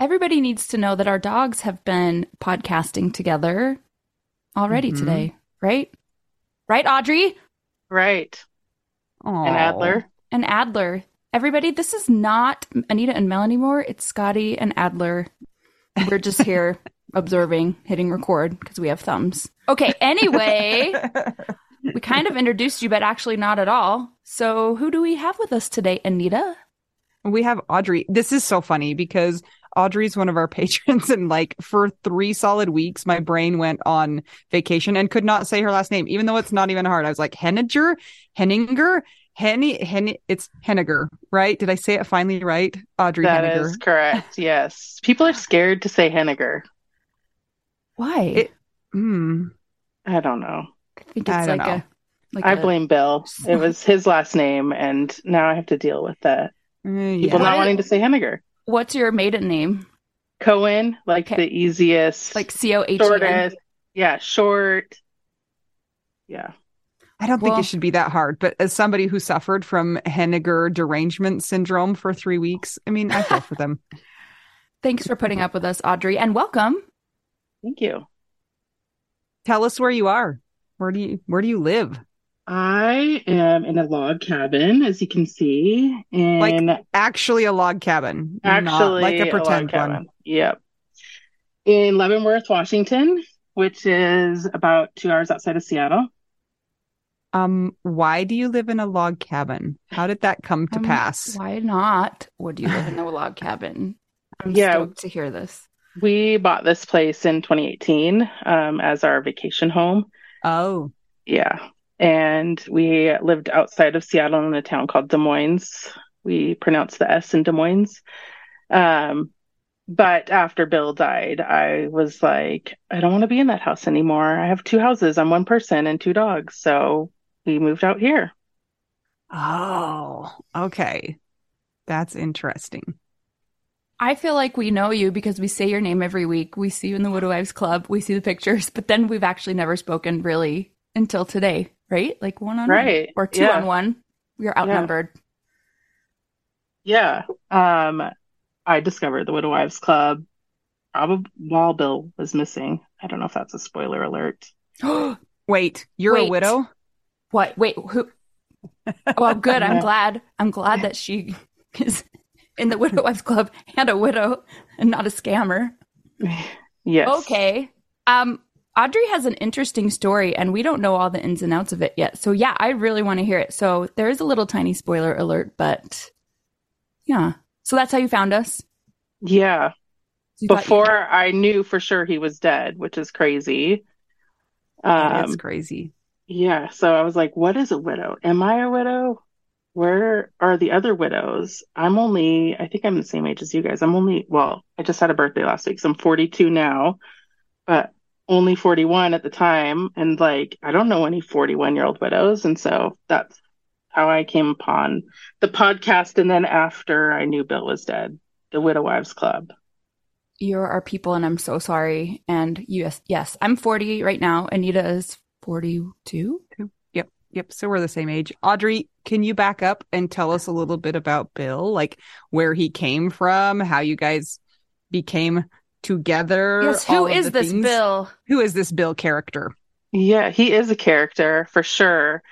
Everybody needs to know that our dogs have been podcasting together already Mhm. today, right? Right, Audry Right. Aw. And Adler. and Adler. Everybody, this is not Anita and Mel anymore. It's Scotty and Adler. We're just here observing, hitting record because we have thumbs. Okay, anyway, we kind of introduced you, but actually not at all. So, who do we have with us today, Anita? We have Audry. This is so funny because Audry's one of our patrons, and like for three solid weeks, my brain went on vacation and could not say her last name, even though it's not even hard. I was like Henninger, Henninger, Henny, Henny. It's Henniger, right? Did I say it finally right? Audry That Henniger. is correct. Yes. People are scared to say Henniger. Why? It- Hmm. I don't know. I think I it's don't like know. a. Like I a- blame Bill. It was his last name, and now I have to deal with that. Uh, People not wanting to say Henniger. What's your maiden name? Cohen, like Okay. the easiest, Like C O H E N. shortest. Yeah, short. Yeah. I don't think Well- it should be that hard, but as somebody who suffered from Henniger derangement syndrome for three weeks, I mean, I feel for them. Thanks for putting up with us, Audry, and welcome. Thank you. Tell us where you are. Where do you where do you live? I am in a log cabin, as you can see, and Actually, a log cabin, actually not like a log pretend cabin. one. Yep. In Leavenworth, Washington, which is about two hours outside of Seattle. Um, why do you live in a log cabin? How did that come to Um, pass? Why not? Would you live in a log cabin? I'm Yeah. stoked to hear this. We bought this place in 2018 um, as our vacation home. Oh, Yeah. And we lived outside of Seattle in a town called Des Moines. We pronounce the S in Des Moines. Um, but after Bill died, I was like, I don't want to be in that house anymore. I have two houses. I'm one person and two dogs. So we moved out here. oh, okay. That's interesting. I feel like we know you because we say your name every week. We see you in the Widow Wives Club. We see the pictures, but then we've actually never spoken really until today, right? Like one on one Right. or two Yeah. on one. We are outnumbered. Yeah. Um, I discovered the Widow Wives Club probably while Bill was missing. I don't know if that's a spoiler alert. Wait, you're a widow? what? Wait, who? Well, good. I'm glad. I'm glad that she is in the Widow Wives Club and a widow and not a scammer. Yes. Okay. Um, Audrey has an interesting story, and we don't know all the ins and outs of it yet. So, yeah, I really want to hear it. So, there is a little tiny spoiler alert, but yeah. So, that's how you found us. Yeah. You Before I knew for sure he was dead, which is crazy. That's Um, crazy. yeah. So I was like, what is a widow? Am I a widow? Where are the other widows? I'm only, I think I'm the same age as you guys. I'm only, well, I just had a birthday last week, so I'm 42 now, but only 41 at the time. And like, I don't know any 41 year old widows. And so that's how I came upon the podcast. And then after I knew Bill was dead, the Widow Wives Club. You're our people, and I'm so sorry. And yes, yes, I'm 40 right now. Anita is 42. Yep. Yep. So we're the same age. Audry, can you back up and tell us a little bit about Bill? Like where he came from, how you guys became together? Yes, all who of is the this things? Bill? Who is this Bill character? Yeah, he is a character for sure.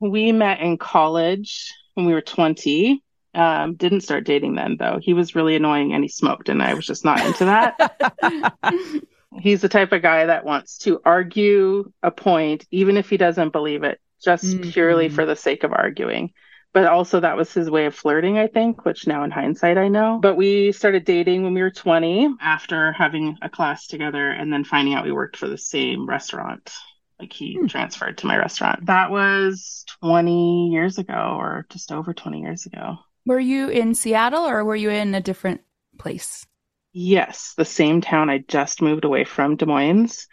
We met in college when we were 20. Um, didn't start dating then though. He was really annoying and he smoked, and I was just not into that. He's the type of guy that wants to argue a point, even if he doesn't believe it, just purely Mhm. for the sake of arguing. But also, that was his way of flirting, I think, which now in hindsight I know. But we started dating when we were 20 after having a class together and then finding out we worked for the same restaurant. Like he Hmm. transferred to my restaurant. That was 20 years ago or just over 20 years ago. Were you in Seattle or were you in a different place? Yes, the same town I just moved away from, Des Moines,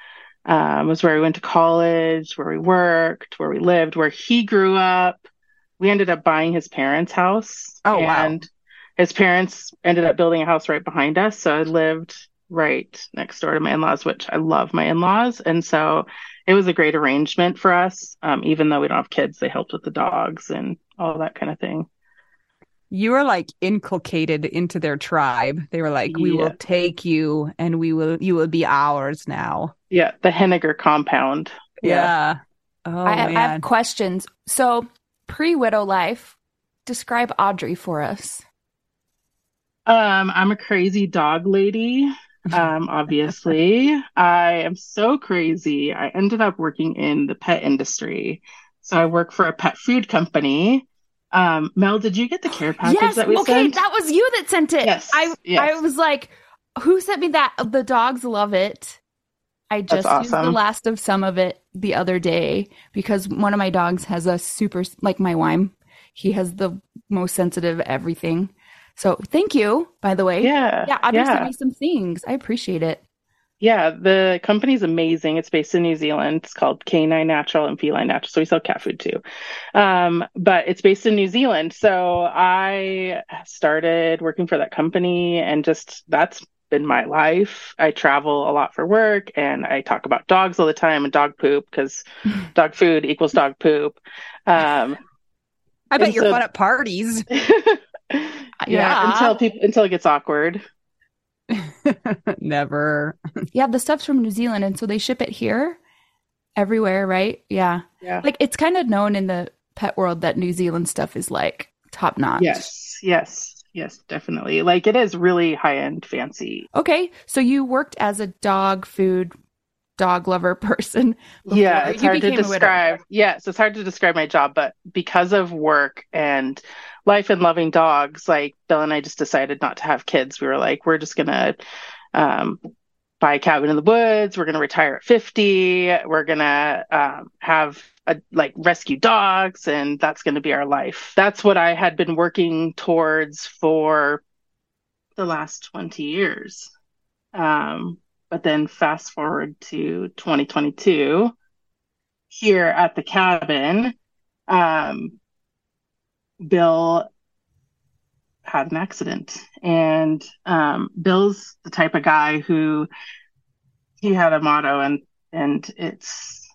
um, was where we went to college, where we worked, where we lived, where he grew up. We ended up buying his parents' house. Oh, wow. And his parents ended up building a house right behind us. So I lived right next door to my in laws, which I love my in laws. And so it was a great arrangement for us. Um, even though we don't have kids, they helped with the dogs and all that kind of thing. You were like inculcated into their tribe. They were like, "We will take you, and we will. You will be ours now." Yeah, the Henniger compound. Yeah. Oh I, I have questions. So, pre widow life, describe Audry for us. Um, I'm a crazy dog lady. Um, obviously, I am so crazy. I ended up working in the pet industry. So I work for a pet food company. Um, Mel, did you get the care package yes. that we okay, sent? that was you that sent it. Yes, I yes. I was like, who sent me that? The dogs love it. I just used the last of some of it the other day because one of my dogs has a super like my Wime. He has the most sensitive everything. So thank you, by the way. yeah, Yeah, Audry yeah. sent me some things. I appreciate it. Yeah, the company's amazing. It's based in New Zealand. It's called K9 Natural and Feline Natural. So we sell cat food too. Um, but it's based in New Zealand. So I started working for that company and just that's been my life. I travel a lot for work and I talk about dogs all the time and dog poop because dog food equals dog poop. Um, I bet you're so- fun at parties. yeah, Yeah. until people until it gets awkward. Never. Yeah, the stuff's from New Zealand, and so they ship it here, everywhere, right? Yeah, Yeah. like it's kind of known in the pet world that New Zealand stuff is like top notch. Yes, yes, yes, definitely. Like it is really high end, fancy. Okay, so you worked as a dog food, dog lover person. Yeah, it's hard to became a widow. describe. Yes, it's hard to describe my job, but because of work and life and loving dogs, like Bill and I just decided not to have kids. We were like, we're just gonna um, buy a cabin in the woods. We're gonna retire at fifty. We're gonna um, have a, like rescue dogs, and that's gonna be our life. That's what I had been working towards for the last twenty years. Um, but then fast forward to 2022 here at the cabin um, bill had an accident and um, bill's the type of guy who he had a motto and and it's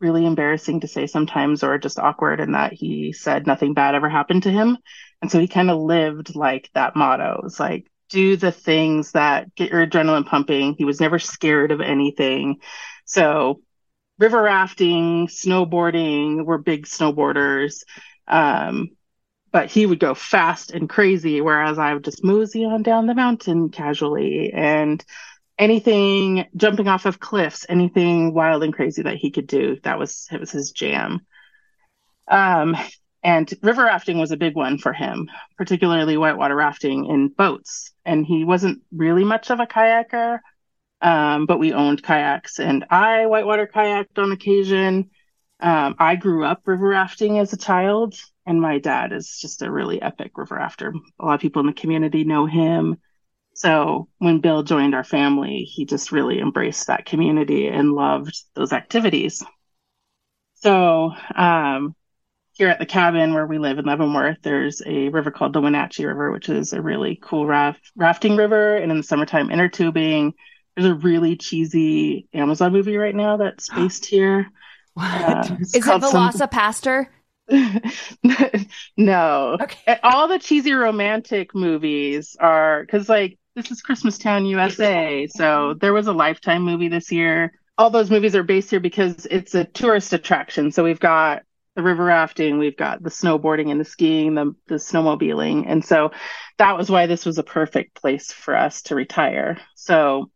really embarrassing to say sometimes or just awkward in that he said nothing bad ever happened to him and so he kind of lived like that motto it was like do the things that get your adrenaline pumping. He was never scared of anything. So, river rafting, snowboarding, we're big snowboarders. Um, but he would go fast and crazy, whereas I would just mosey on down the mountain casually and anything jumping off of cliffs, anything wild and crazy that he could do. That was it was his jam. Um, and river rafting was a big one for him, particularly whitewater rafting in boats. And he wasn't really much of a kayaker, um, but we owned kayaks, and I whitewater kayaked on occasion. Um, I grew up river rafting as a child, and my dad is just a really epic river rafter. A lot of people in the community know him. So when Bill joined our family, he just really embraced that community and loved those activities. So um, here at the cabin where we live in Leavenworth, there's a river called the Wenatchee River, which is a really cool raft rafting river. And in the summertime, inner tubing. There's a really cheesy Amazon movie right now that's based here. What? Uh, is it VelociPastor? Some... no. Okay. All the cheesy romantic movies are because like this is Christmastown, USA. So there was a Lifetime movie this year. All those movies are based here because it's a tourist attraction. So we've got the river rafting, we've got the snowboarding and the skiing, the, the snowmobiling. And so that was why this was a perfect place for us to retire. So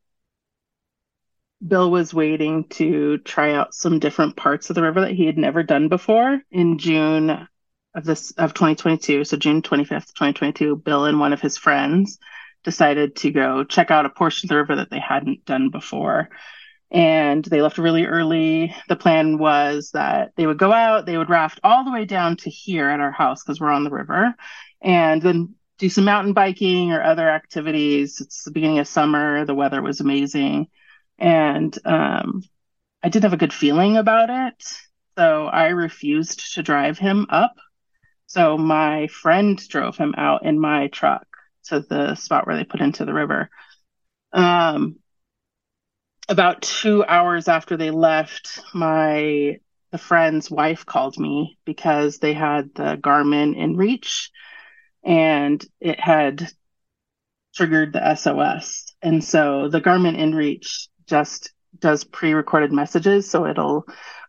Bill was waiting to try out some different parts of the river that he had never done before in June of this of 2022. So June 25th, 2022, Bill and one of his friends decided to go check out a portion of the river that they hadn't done before and they left really early. The plan was that they would go out, they would raft all the way down to here at our house because we're on the river, and then do some mountain biking or other activities. It's the beginning of summer, the weather was amazing, and um, I didn't have a good feeling about it, so I refused to drive him up. So my friend drove him out in my truck to the spot where they put into the river. Um, about two hours after they left, my the friend's wife called me because they had the Garmin inReach, and it had triggered the SOS. And so the Garmin InReach just does pre-recorded messages so it'll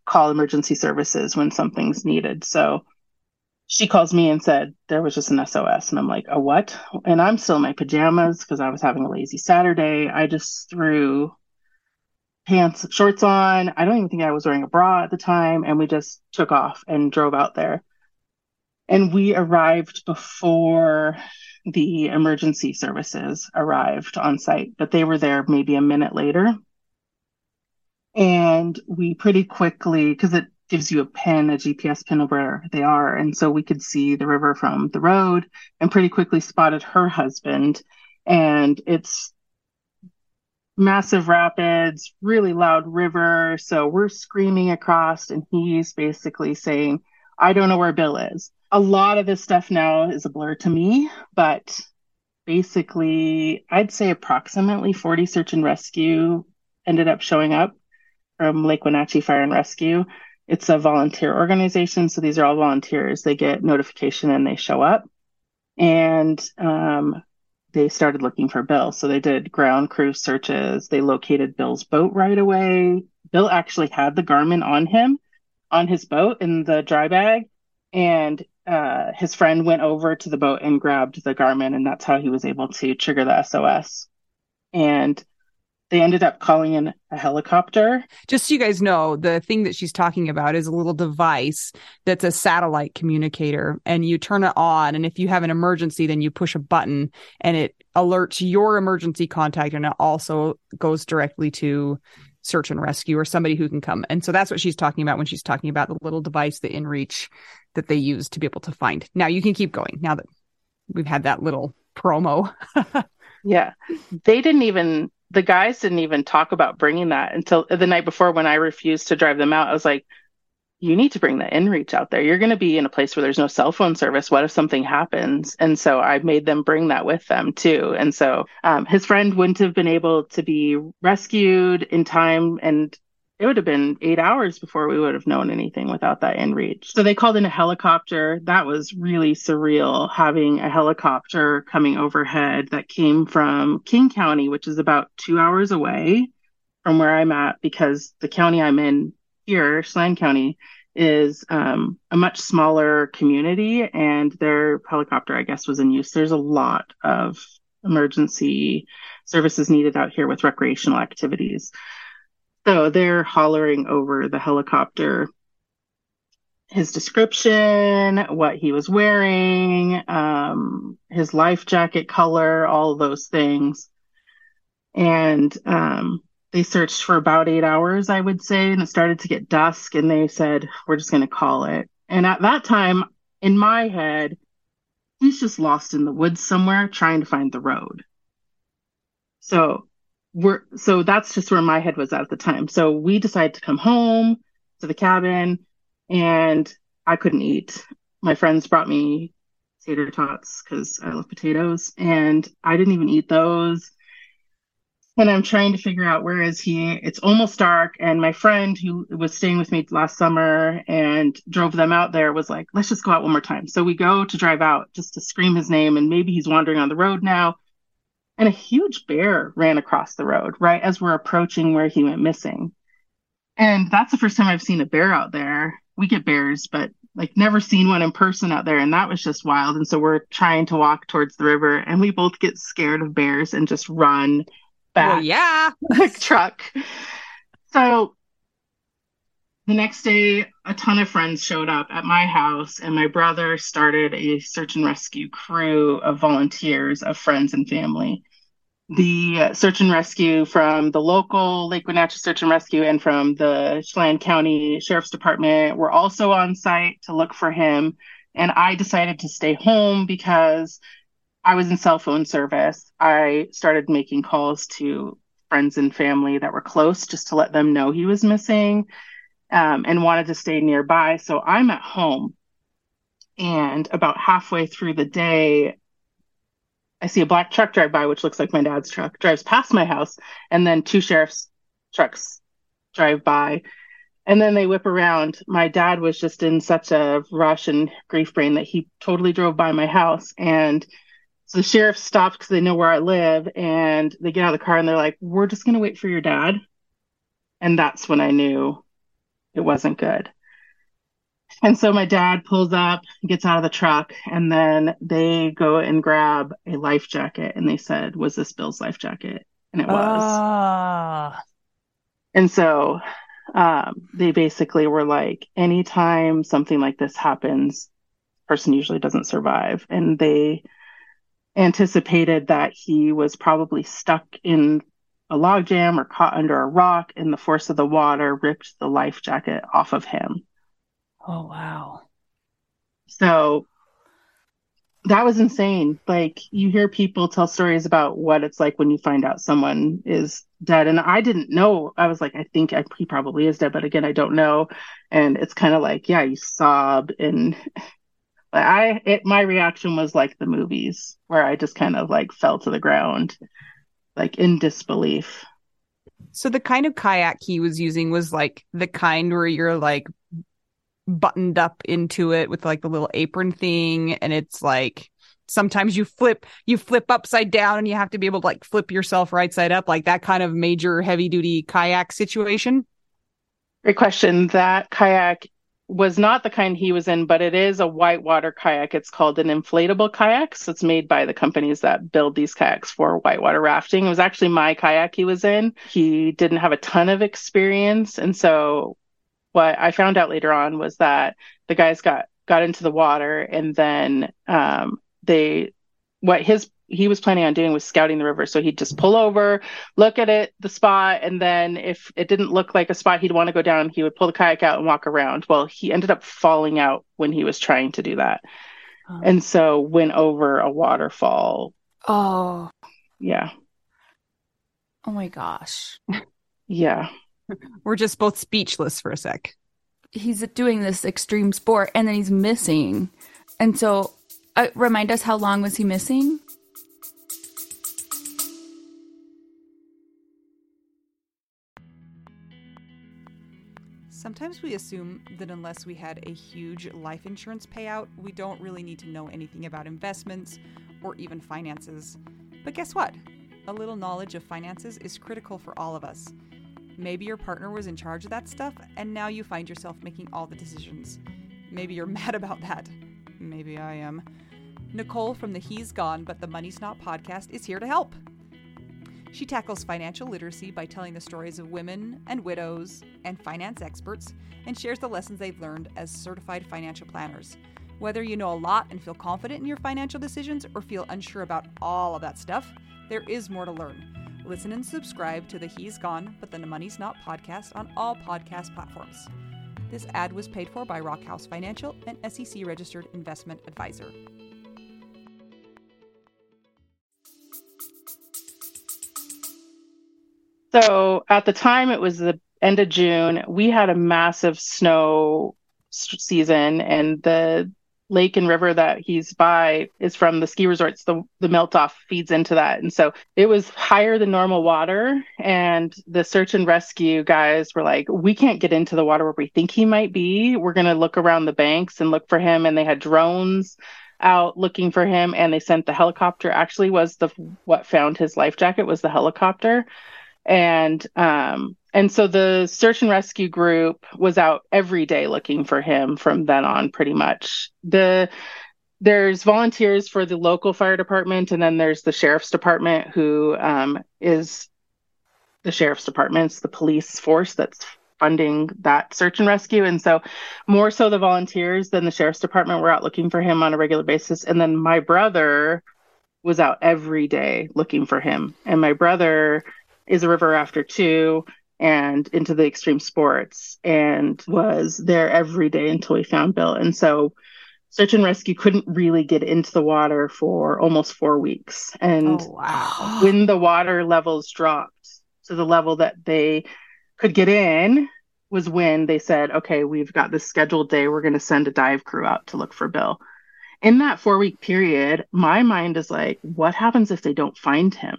call emergency services when something's needed. So she calls me and said there was just an SOS and I'm like, "A what?" And I'm still in my pajamas because I was having a lazy Saturday. I just threw pants, shorts on. I don't even think I was wearing a bra at the time. And we just took off and drove out there. And we arrived before the emergency services arrived on site, but they were there maybe a minute later. And we pretty quickly, because it gives you a pin, a GPS pin of where they are. And so we could see the river from the road and pretty quickly spotted her husband. And it's massive rapids, really loud river. So we're screaming across, and he's basically saying, I don't know where Bill is. A lot of this stuff now is a blur to me, but basically, I'd say approximately 40 search and rescue ended up showing up from Lake Wenatchee Fire and Rescue. It's a volunteer organization, so these are all volunteers. They get notification and they show up. And um, they started looking for Bill. So they did ground crew searches. They located Bill's boat right away. Bill actually had the Garmin on him, on his boat in the dry bag. And uh, his friend went over to the boat and grabbed the Garmin, and that's how he was able to trigger the SOS. And they ended up calling in a helicopter. Just so you guys know, the thing that she's talking about is a little device that's a satellite communicator, and you turn it on. And if you have an emergency, then you push a button and it alerts your emergency contact, and it also goes directly to search and rescue or somebody who can come. And so that's what she's talking about when she's talking about the little device, the InReach that they use to be able to find. Now you can keep going now that we've had that little promo. yeah. They didn't even the guys didn't even talk about bringing that until the night before when I refused to drive them out. I was like, you need to bring the inReach out there. You're going to be in a place where there's no cell phone service. What if something happens? And so I made them bring that with them too. And so um, his friend wouldn't have been able to be rescued in time. And it would have been eight hours before we would have known anything without that inReach. So they called in a helicopter. That was really surreal having a helicopter coming overhead that came from King County, which is about two hours away from where I'm at, because the county I'm in here, Chelan County, is um, a much smaller community, and their helicopter, I guess, was in use. There's a lot of emergency services needed out here with recreational activities. So they're hollering over the helicopter his description, what he was wearing, um, his life jacket color, all those things. And um, they searched for about eight hours, I would say, and it started to get dusk. And they said, We're just going to call it. And at that time, in my head, he's just lost in the woods somewhere trying to find the road. So we're so that's just where my head was at, the time. So we decided to come home to the cabin and I couldn't eat. My friends brought me tater tots because I love potatoes and I didn't even eat those. And I'm trying to figure out where is he. It's almost dark, and my friend who was staying with me last summer and drove them out there was like, "Let's just go out one more time." So we go to drive out just to scream his name, and maybe he's wandering on the road now and a huge bear ran across the road right as we're approaching where he went missing. And that's the first time I've seen a bear out there. We get bears, but like never seen one in person out there. And that was just wild. And so we're trying to walk towards the river and we both get scared of bears and just run back. Well, yeah. Like truck. So the next day, a ton of friends showed up at my house, and my brother started a search and rescue crew of volunteers, of friends and family the search and rescue from the local Lake Wenatchee Search and Rescue and from the Chelan County Sheriff's Department were also on site to look for him. And I decided to stay home because I was in cell phone service. I started making calls to friends and family that were close just to let them know he was missing um, and wanted to stay nearby. So I'm at home. And about halfway through the day, I see a black truck drive by, which looks like my dad's truck, drives past my house, and then two sheriff's trucks drive by. And then they whip around. My dad was just in such a rush and grief brain that he totally drove by my house. And so the sheriff stopped because they know where I live. And they get out of the car and they're like, We're just going to wait for your dad. And that's when I knew it wasn't good. And so my dad pulls up, gets out of the truck, and then they go and grab a life jacket. And they said, Was this Bill's life jacket? And it was. Ah. And so um, they basically were like, anytime something like this happens, person usually doesn't survive. And they anticipated that he was probably stuck in a log jam or caught under a rock, and the force of the water ripped the life jacket off of him. Oh, wow. So that was insane. Like you hear people tell stories about what it's like when you find out someone is dead. And I didn't know. I was like, I think I, he probably is dead, but again, I don't know. And it's kind of like, yeah, you sob and I, it, my reaction was like the movies where I just kind of like fell to the ground, like in disbelief. So the kind of kayak he was using was like the kind where you're like buttoned up into it with like the little apron thing and it's like sometimes you flip you flip upside down and you have to be able to like flip yourself right side up like that kind of major heavy duty kayak situation great question that kayak was not the kind he was in but it is a whitewater kayak. It's called an inflatable kayak. So it's made by the companies that build these kayaks for whitewater rafting. It was actually my kayak he was in. He didn't have a ton of experience. And so what I found out later on was that the guys got got into the water and then um, they what his he was planning on doing was scouting the river. So he'd just pull over, look at it, the spot, and then if it didn't look like a spot he'd want to go down, he would pull the kayak out and walk around. Well, he ended up falling out when he was trying to do that. Oh. And so went over a waterfall. Oh. Yeah. Oh my gosh. yeah. We're just both speechless for a sec. He's doing this extreme sport and then he's missing. And so, uh, remind us how long was he missing? Sometimes we assume that unless we had a huge life insurance payout, we don't really need to know anything about investments or even finances. But guess what? A little knowledge of finances is critical for all of us. Maybe your partner was in charge of that stuff, and now you find yourself making all the decisions. Maybe you're mad about that. Maybe I am. Nicole from the He's Gone But the Money's Not podcast is here to help. She tackles financial literacy by telling the stories of women and widows and finance experts and shares the lessons they've learned as certified financial planners. Whether you know a lot and feel confident in your financial decisions or feel unsure about all of that stuff, there is more to learn. Listen and subscribe to the He's Gone But the Money's Not podcast on all podcast platforms. This ad was paid for by Rockhouse Financial, an SEC registered investment advisor. So at the time, it was the end of June. We had a massive snow season, and the lake and river that he's by is from the ski resorts. The the melt off feeds into that, and so it was higher than normal water. And the search and rescue guys were like, "We can't get into the water where we think he might be. We're gonna look around the banks and look for him." And they had drones out looking for him, and they sent the helicopter. Actually, was the what found his life jacket was the helicopter and um and so the search and rescue group was out every day looking for him from then on pretty much. The there's volunteers for the local fire department and then there's the sheriff's department who um, is the sheriff's department it's the police force that's funding that search and rescue. And so more so the volunteers than the sheriff's department were out looking for him on a regular basis. And then my brother was out every day looking for him. And my brother is a river after two and into the extreme sports and was there every day until we found Bill. And so search and rescue couldn't really get into the water for almost four weeks. And oh, wow. when the water levels dropped to the level that they could get in was when they said, okay, we've got this scheduled day. We're going to send a dive crew out to look for Bill. In that four week period, my mind is like, what happens if they don't find him?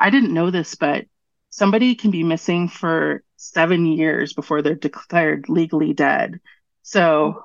I didn't know this, but somebody can be missing for seven years before they're declared legally dead. So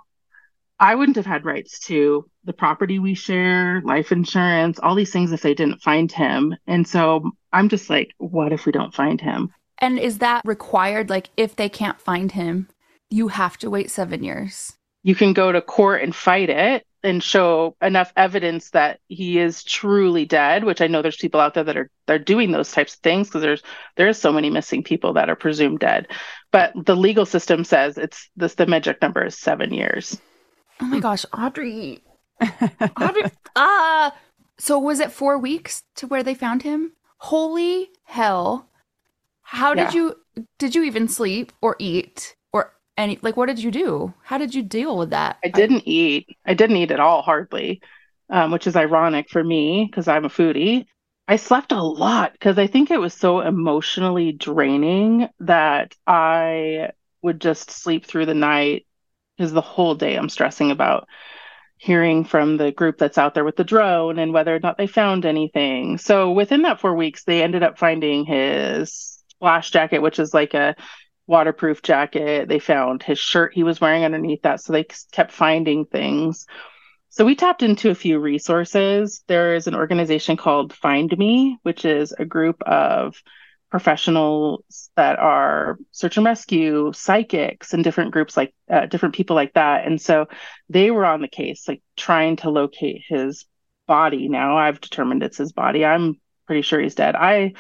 I wouldn't have had rights to the property we share, life insurance, all these things if they didn't find him. And so I'm just like, what if we don't find him? And is that required? Like, if they can't find him, you have to wait seven years? You can go to court and fight it and show enough evidence that he is truly dead which i know there's people out there that are they're doing those types of things because there's there's so many missing people that are presumed dead. But the legal system says it's this the magic number is seven years. Oh my gosh audry. Audry ah! Uh, so was it four weeks to where they found him? Holy hell. How did yeah. you did you even sleep or eat any like what did you do? How did you deal with that? I didn't eat. I didn't eat at all hardly um, which is ironic for me because i'm a foodie. I slept a lot because i think it was so emotionally draining that i would just sleep through the night because the whole day i'm stressing about hearing from the group that's out there with the drone and whether or not they found anything. So within that four weeks they ended up finding his splash jacket which is like a waterproof jacket. They found his shirt he was wearing underneath that. So they kept finding things. So we tapped into a few resources. There is an organization called Find Me, which is a group of professionals that are search and rescue, psychics, and different groups like uh, different people like that. And so they were on the case, like trying to locate his body. Now I've determined it's his body. I'm pretty sure he's dead. I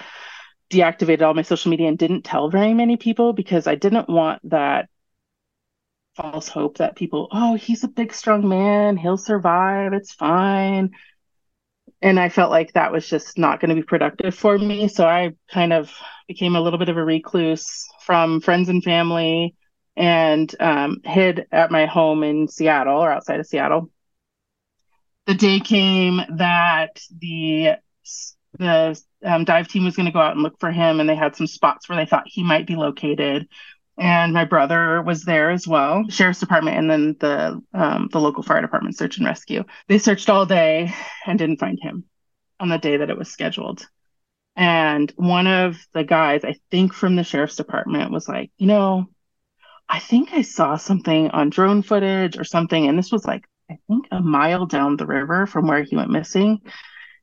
deactivated all my social media and didn't tell very many people because I didn't want that false hope that people, oh, he's a big, strong man. He'll survive. It's fine. And I felt like that was just not going to be productive for me. So I kind of became a little bit of a recluse from friends and family and um, hid at my home in Seattle or outside of Seattle. The day came that the the um, dive team was going to go out and look for him, and they had some spots where they thought he might be located. And my brother was there as well, sheriff's department, and then the um, the local fire department search and rescue. They searched all day and didn't find him on the day that it was scheduled. And one of the guys, I think from the sheriff's department, was like, you know, I think I saw something on drone footage or something, and this was like I think a mile down the river from where he went missing,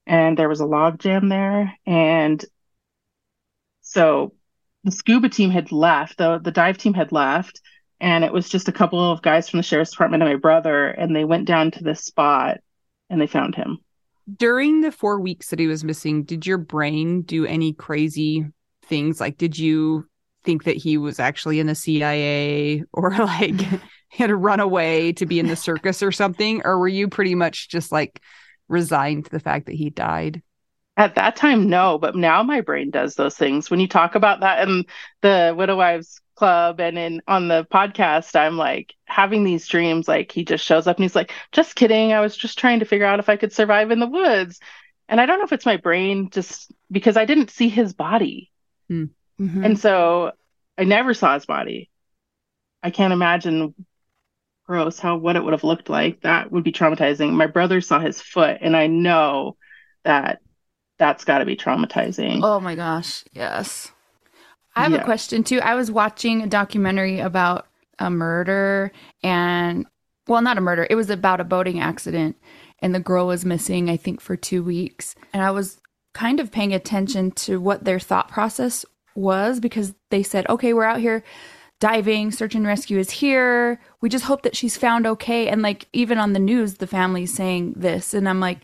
and there was a log jam there, and so the scuba team had left, the the dive team had left, and it was just a couple of guys from the sheriff's department and my brother, and they went down to this spot and they found him. During the four weeks that he was missing, did your brain do any crazy things? Like, did you think that he was actually in the CIA or like had run away to be in the circus or something? Or were you pretty much just like resigned to the fact that he died? At that time, no, but now my brain does those things. When you talk about that in the Widow Wives Club and in on the podcast, I'm like having these dreams. Like he just shows up and he's like, "Just kidding. I was just trying to figure out if I could survive in the woods." And I don't know if it's my brain just because I didn't see his body. Hmm. Mhm. And so I never saw his body. I can't imagine gross how what it would have looked like. That would be traumatizing. My brother saw his foot and I know that that's got to be traumatizing. Oh my gosh, yes. I have Yeah. a question too. I was watching a documentary about a murder and well, not a murder. It was about a boating accident and the girl was missing I think for 2 weeks. And I was kind of paying attention to what their thought process was because they said, "Okay, we're out here diving, search and rescue is here. We just hope that she's found okay." And like even on the news the family's saying this and I'm like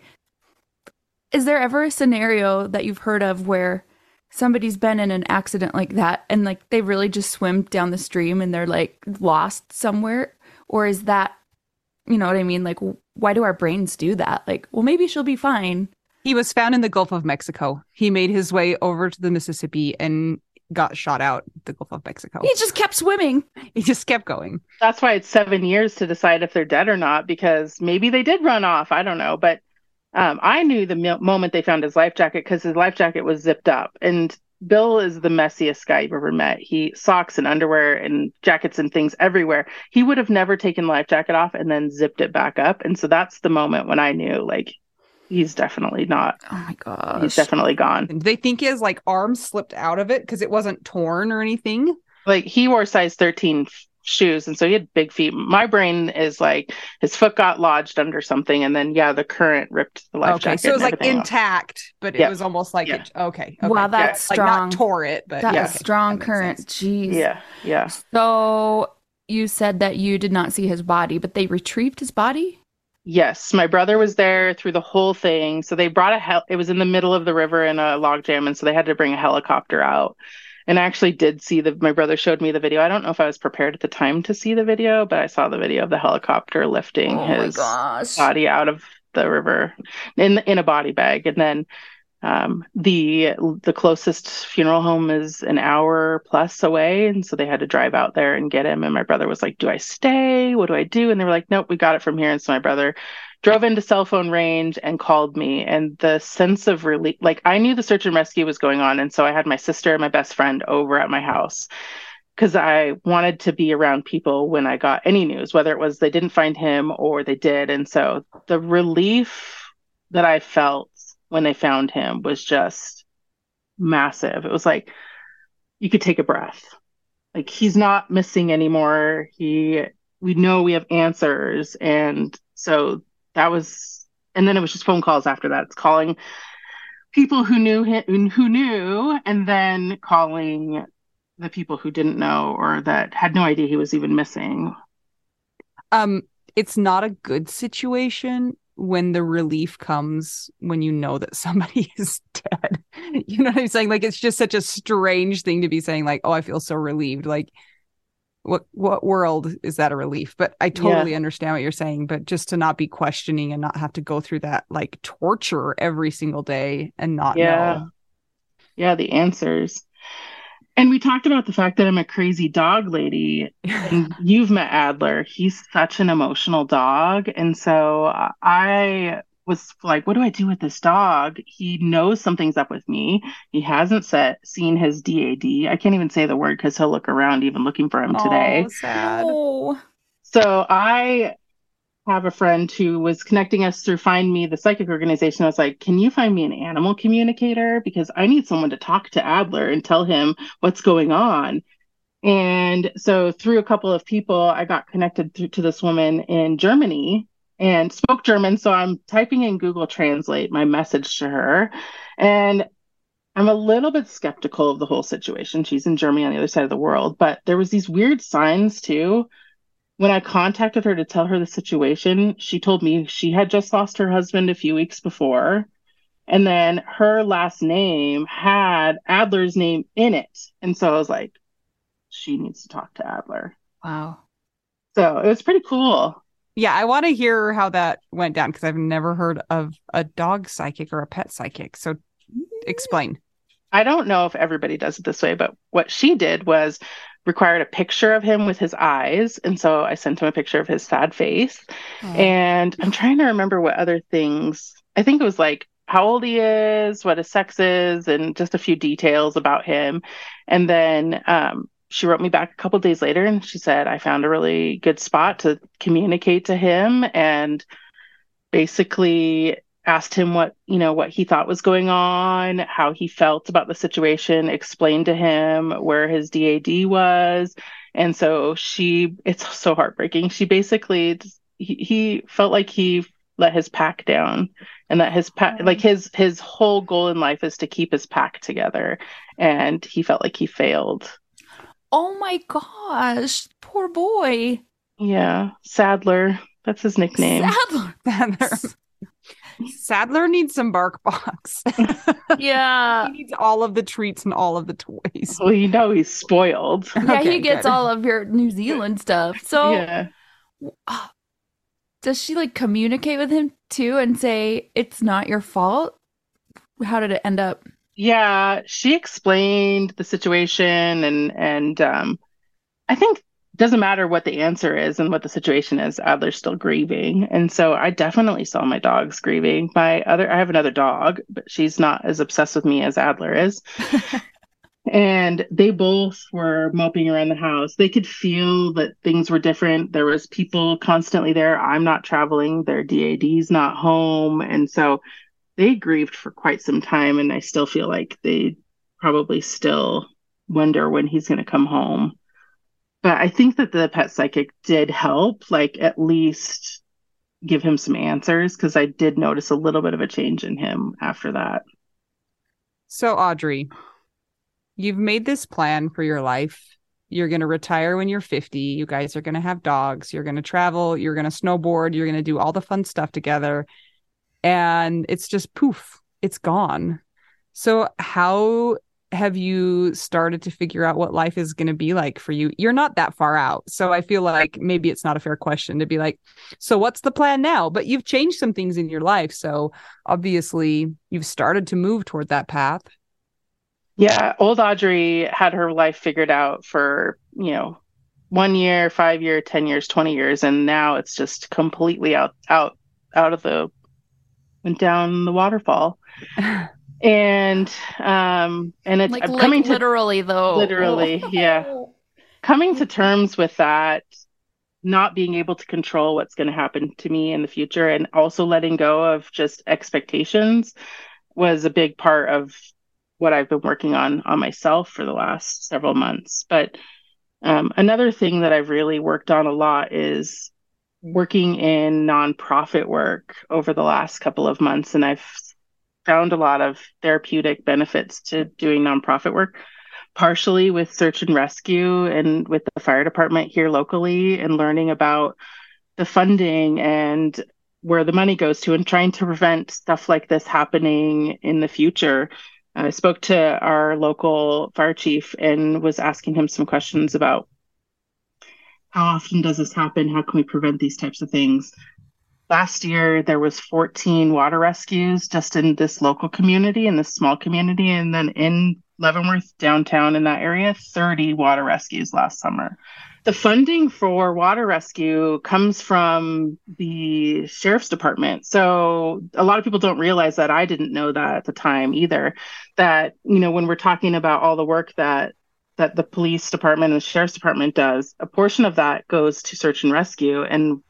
is there ever a scenario that you've heard of where somebody's been in an accident like that and like they really just swim down the stream and they're like lost somewhere or is that you know what i mean like why do our brains do that like well maybe she'll be fine He was found in the Gulf of Mexico. He made his way over to the Mississippi and got shot out the Gulf of Mexico. he just kept swimming He just kept going. That's why it's 7 years to decide if they're dead or not because maybe they did run off, I don't know, but um, I knew the mo- moment they found his life jacket cuz his life jacket was zipped up and Bill is the messiest guy you've ever met. He socks and underwear and jackets and things everywhere. He would have never taken life jacket off and then zipped it back up. And so that's the moment when I knew like he's definitely not. oh my god, He's definitely gone. And they think his like arm slipped out of it because it wasn't torn or anything. Like he wore size 13 shoes and so he had big feet. My brain is like his foot got lodged under something and then yeah, the current ripped the life okay, jacket. so it was like everything off. intact, but it Yeah. was almost like Yeah. it, okay, okay. wow that's like strong not tore it, but That is yeah, okay. strong That current sense. jeez Yeah, yeah. so you said that you did not see his body but they retrieved his body Yes, my brother was there through the whole thing. So they brought a hel- it was in the middle of the river in a log jam and so they had to bring a helicopter out. And I actually did see the my brother showed me the video. I don't know if I was prepared at the time to see the video, but I saw the video of the helicopter lifting oh his body out of the river in in a body bag and then um, the the closest funeral home is an hour plus away and so they had to drive out there and get him and my brother was like do i stay? What do i do? And they were like nope we got it from here. And so my brother drove into cell phone range and called me and the sense of relief like i knew the search and rescue was going on and so i had my sister and my best friend over at my house because I wanted to be around people when I got any news, whether it was they didn't find him or they did. And so the relief that I felt when they found him was just massive. It was like you could take a breath. Like he's not missing anymore. He, we know we have answers. And so that was, and then it was just phone calls after that. It's calling people who knew him, who knew, and then calling the people who didn't know or that had no idea he was even missing. Um, it's not a good situation when the relief comes when you know that somebody is dead. You know what I'm saying? Like it's just such a strange thing to be saying, like, oh, I feel so relieved. Like what what world is that a relief? But I totally understand what you're saying. But just to not be questioning and not have to go through that like torture every single day and not Yeah. know. Yeah, the answers. And we talked about the fact that I'm a crazy dog lady. And you've met Adler. He's such an emotional dog. And so uh, I was like, what do I do with this dog? He knows something's up with me. He hasn't set, seen his DAD. I can't even say the word because he'll look around even looking for him today. Oh, sad. oh So I have a friend who was connecting us through Find Me, the psychic organization. I was like, can you find me an animal communicator? Because I need someone to talk to Adler and tell him what's going on. And so through a couple of people, I got connected to, to this woman in Germany and spoke German. So I'm typing in Google Translate my message to her. And I'm a little bit skeptical of the whole situation. She's in Germany on the other side of the world, but there was these weird signs too. When I contacted her to tell her the situation, she told me she had just lost her husband a few weeks before. And then her last name had Adler's name in it. And so I was like, she needs to talk to Adler. Wow. So it was pretty cool. Yeah, I want to hear how that went down because I've never heard of a dog psychic or a pet psychic. So explain. I don't know if everybody does it this way, but what she did was required a picture of him with his eyes. And so I sent him a picture of his sad face. Oh. And I'm trying to remember what other things. I think it was like how old he is, what his sex is, and just a few details about him. And then um, she wrote me back a couple days later and she said, I found a really good spot to communicate to him and basically asked him what, you know, what he thought was going on, how he felt about the situation, explained to him where his DAD was. And so she, it's so heartbreaking. She basically, he, he felt like he let his pack down and that his pack, mm-hmm. like his, his whole goal in life is to keep his pack together. And he felt like he failed Oh my gosh, poor boy. Yeah, Sadler. That's his nickname. Sadler. Sadler. Sadler needs some BarkBox. yeah. he needs all of the treats and all of the toys. Well, you know he's spoiled. Yeah, okay, he gets good. all of your New Zealand stuff. So yeah. Uh, does she like communicate with him too and say it's not your fault? How did it end up? Yeah, she explained the situation and and um I think doesn't matter what the answer is and what the situation is, Adler's still grieving. And so I definitely saw my dogs grieving. My other I have another dog, but she's not as obsessed with me as Adler is. and they both were moping around the house. They could feel that things were different. There was people constantly there. I'm not traveling, their DAD's not home. And so they grieved for quite some time and I still feel like they probably still wonder when he's going to come home. But I think that the pet psychic did help, like at least give him some answers because I did notice a little bit of a change in him after that. So, Audry, you've made this plan for your life. You're going to retire when you're 50. You guys are going to have dogs. You're going to travel. You're going to snowboard. You're going to do all the fun stuff together and it's just poof, it's gone. So, how have you started to figure out what life is going to be like for you? You're not that far out. So, I feel like maybe it's not a fair question to be like, so what's the plan now? But you've changed some things in your life. So, obviously, you've started to move toward that path. Yeah, old Audry had her life figured out for, you know, one year, five year, 10 years, 20 years. And now it's just completely out, out, out of the went down the waterfall. and um and it's like, I'm coming to literally though. Literally, yeah. Coming to terms with that not being able to control what's going to happen to me in the future and also letting go of just expectations was a big part of what I've been working on on myself for the last several months. But um, another thing that I've really worked on a lot is working in nonprofit work over the last couple of months, and I've found a lot of therapeutic benefits to doing nonprofit work, partially with search and rescue and with the fire department here locally, and learning about the funding and where the money goes to, and trying to prevent stuff like this happening in the future. I spoke to our local fire chief and was asking him some questions about how often does this happen? How can we prevent these types of things? Last year there was 14 water rescues just in this local community, in this small community, and then in Leavenworth downtown in that area, 30 water rescues last summer. The funding for water rescue comes from the sheriff's department. So a lot of people don't realize that. I didn't know that at the time either. That, you know, when we're talking about all the work that that the police department and the sheriff's department does, a portion of that goes to search and rescue. And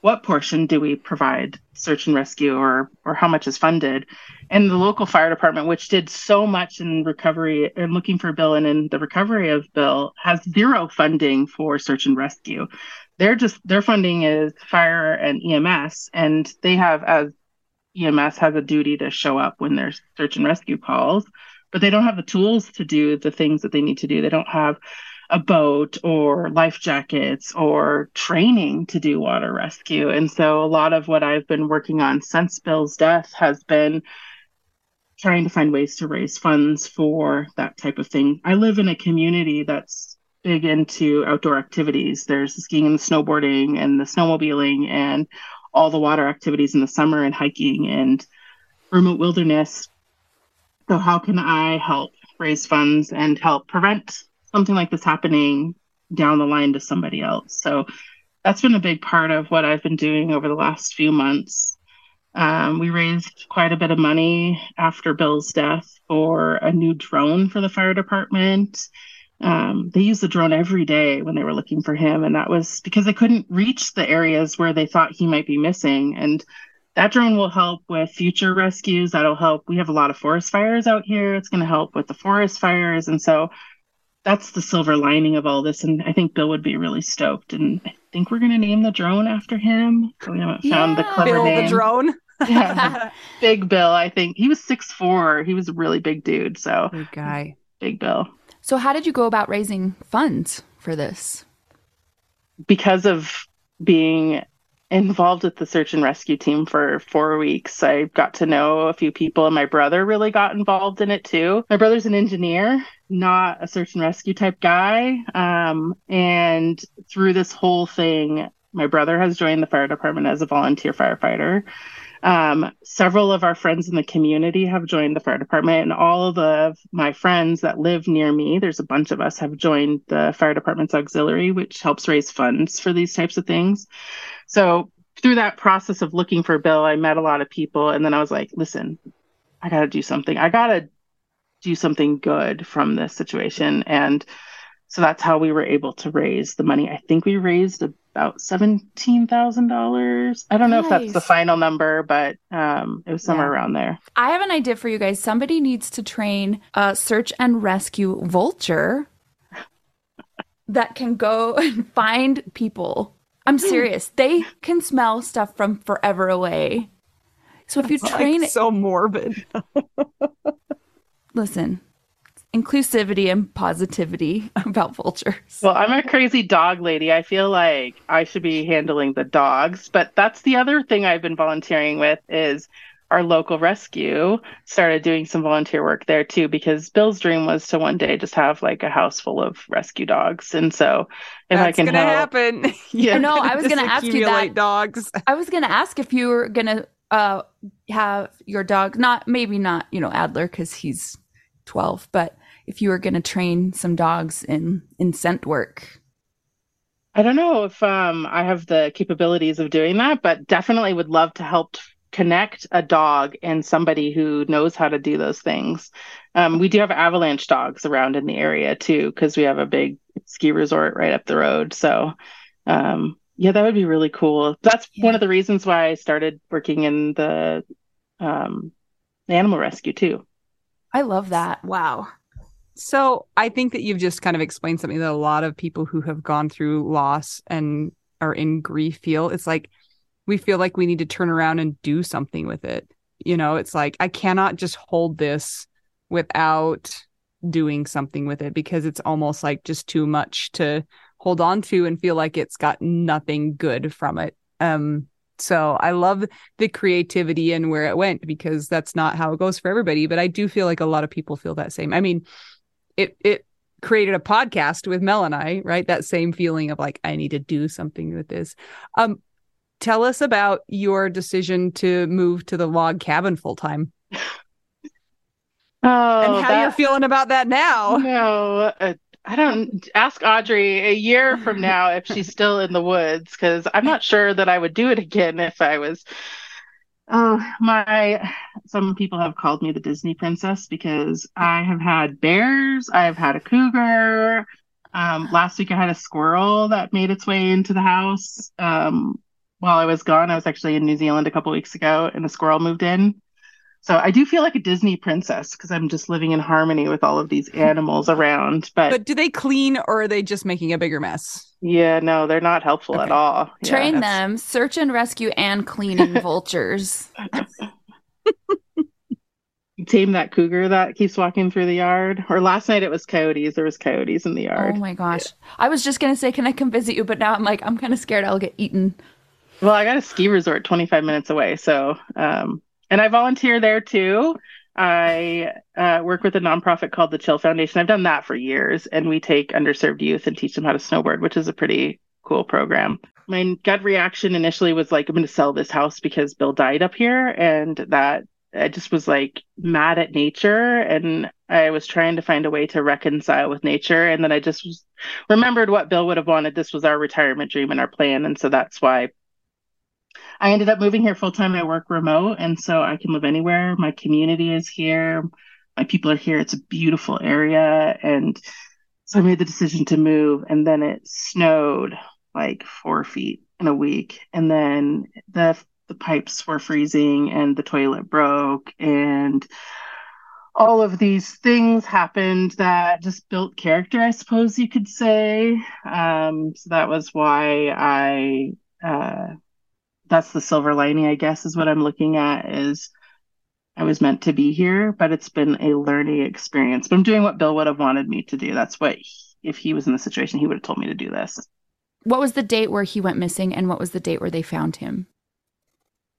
what portion do we provide search and rescue or or how much is funded? And the local fire department which did so much in recovery and looking for bill and in the recovery of bill has zero funding for search and rescue. They're just their funding is fire and ems and they have as ems has a duty to show up when there's search and rescue calls but they don't have the tools to do the things that they need to do. They don't have a boat or life jackets or training to do water rescue. And so a lot of what I've been working on since Bill's death has been trying to find ways to raise funds for that type of thing. I live in a community that's big into outdoor activities. There's the skiing and the snowboarding and the snowmobiling and all the water activities in the summer and hiking and remote wilderness. So how can I help raise funds and help prevent something like this happening down the line to somebody else. So that's been a big part of what I've been doing over the last few months. Um, we raised quite a bit of money after Bill's death for a new drone for the fire department. Um, they used the drone every day when they were looking for him, and that was because they couldn't reach the areas where they thought he might be missing. And that drone will help with future rescues. That'll help. We have a lot of forest fires out here. It's going to help with the forest fires. And so that's the silver lining of all this. And I think Bill would be really stoked. And I think we're going to name the drone after him. We haven't found the clever Bill name. the drone. yeah, big Bill. I think he was six four. He was a really big dude. So Good guy. big Bill. So, how did you go about raising funds for this? Because of being involved with the search and rescue team for four weeks, I got to know a few people, and my brother really got involved in it too. My brother's an engineer, not a search and rescue type guy. Um, and through this whole thing, my brother has joined the fire department as a volunteer firefighter. Um, several of our friends in the community have joined the fire department, and all of the, my friends that live near me, there's a bunch of us, have joined the fire department's auxiliary, which helps raise funds for these types of things. So, through that process of looking for Bill, I met a lot of people, and then I was like, listen, I got to do something. I got to do something good from this situation. And so that's how we were able to raise the money. I think we raised about seventeen thousand dollars. I don't know if that's the final number, but um, it was somewhere Yeah. around there. I have an idea for you guys. Somebody needs to train a search and rescue vulture that can go and find people. I'm serious. They can smell stuff from forever away. So if you train Like, so morbid. listen, inclusivity and positivity about vultures. Well, I'm a crazy dog lady. I feel like I should be handling the dogs, but that's the other thing I've been volunteering with is our local rescue started doing some volunteer work there too because Bill's dream was to one day just have like a house full of rescue dogs. And so if That's I can gonna help happen. Yeah. No, I was gonna ask you that. Dogs. I was gonna ask if you were gonna uh have your dog not maybe not, you know, Adler because he's twelve, but if you were gonna train some dogs in in scent work. I don't know if um, I have the capabilities of doing that, but definitely would love to help connect a dog and somebody who knows how to do those things. Um, we do have avalanche dogs around in the area too, because we have a big ski resort right up the road. So, um, yeah, that would be really cool. That's one of the reasons why I started working in the um, animal rescue too. I love that. Wow. So I think that you've just kind of explained something that a lot of people who have gone through loss and are in grief feel. It's like we feel like we need to turn around and do something with it. You know, it's like I cannot just hold this without doing something with it because it's almost like just too much to hold on to and feel like it's got nothing good from it. Um so I love the creativity and where it went because that's not how it goes for everybody, but I do feel like a lot of people feel that same. I mean, it it created a podcast with Mel and I, right? That same feeling of like I need to do something with this. Um tell us about your decision to move to the log cabin full time Oh, and how you're feeling about that now. No, uh, I don't ask Audry a year from now if she's still in the woods because I'm not sure that I would do it again if I was. Oh, my. Some people have called me the Disney princess because I have had bears, I have had a cougar. Um, last week I had a squirrel that made its way into the house. Um, while I was gone. I was actually in New Zealand a couple weeks ago, and a squirrel moved in. So I do feel like a Disney princess because I'm just living in harmony with all of these animals around. But, But do they clean or are they just making a bigger mess? yeah, no, they're not helpful at all. Train that's- them, search and rescue, and cleaning vultures. Tame that cougar that keeps walking through the yard. Or last night it was coyotes. There was coyotes in the yard. Oh my gosh. I was just going to say, can I come visit you? But now I'm like, I'm kind of scared I'll get eaten. Well, I got a ski resort 25 minutes away. So, um, and I volunteer there too. I uh, work with a nonprofit called the Chill Foundation. I've done that for years, and we take underserved youth and teach them how to snowboard, which is a pretty cool program. My gut reaction initially was like, I'm going to sell this house because Bill died up here, and that I just was like mad at nature, and I was trying to find a way to reconcile with nature, and then I just was, remembered what Bill would have wanted. This was our retirement dream and our plan, and so that's why I ended up moving here full time. I work remote, and so I can live anywhere. My community is here. My people are here. It's a beautiful area, and so I made the decision to move. And then it snowed like four feet in a week, and then the the pipes were freezing, and the toilet broke, and all of these things happened that just built character, I suppose you could say. Um, so that was why I. Uh, that's the silver lining, I guess, is what I'm looking at is I was meant to be here, but it's been a learning experience. But I'm doing what Bill would have wanted me to do. That's what, he, if he was in the situation, he would have told me to do this. What was the date where he went missing and what was the date where they found him?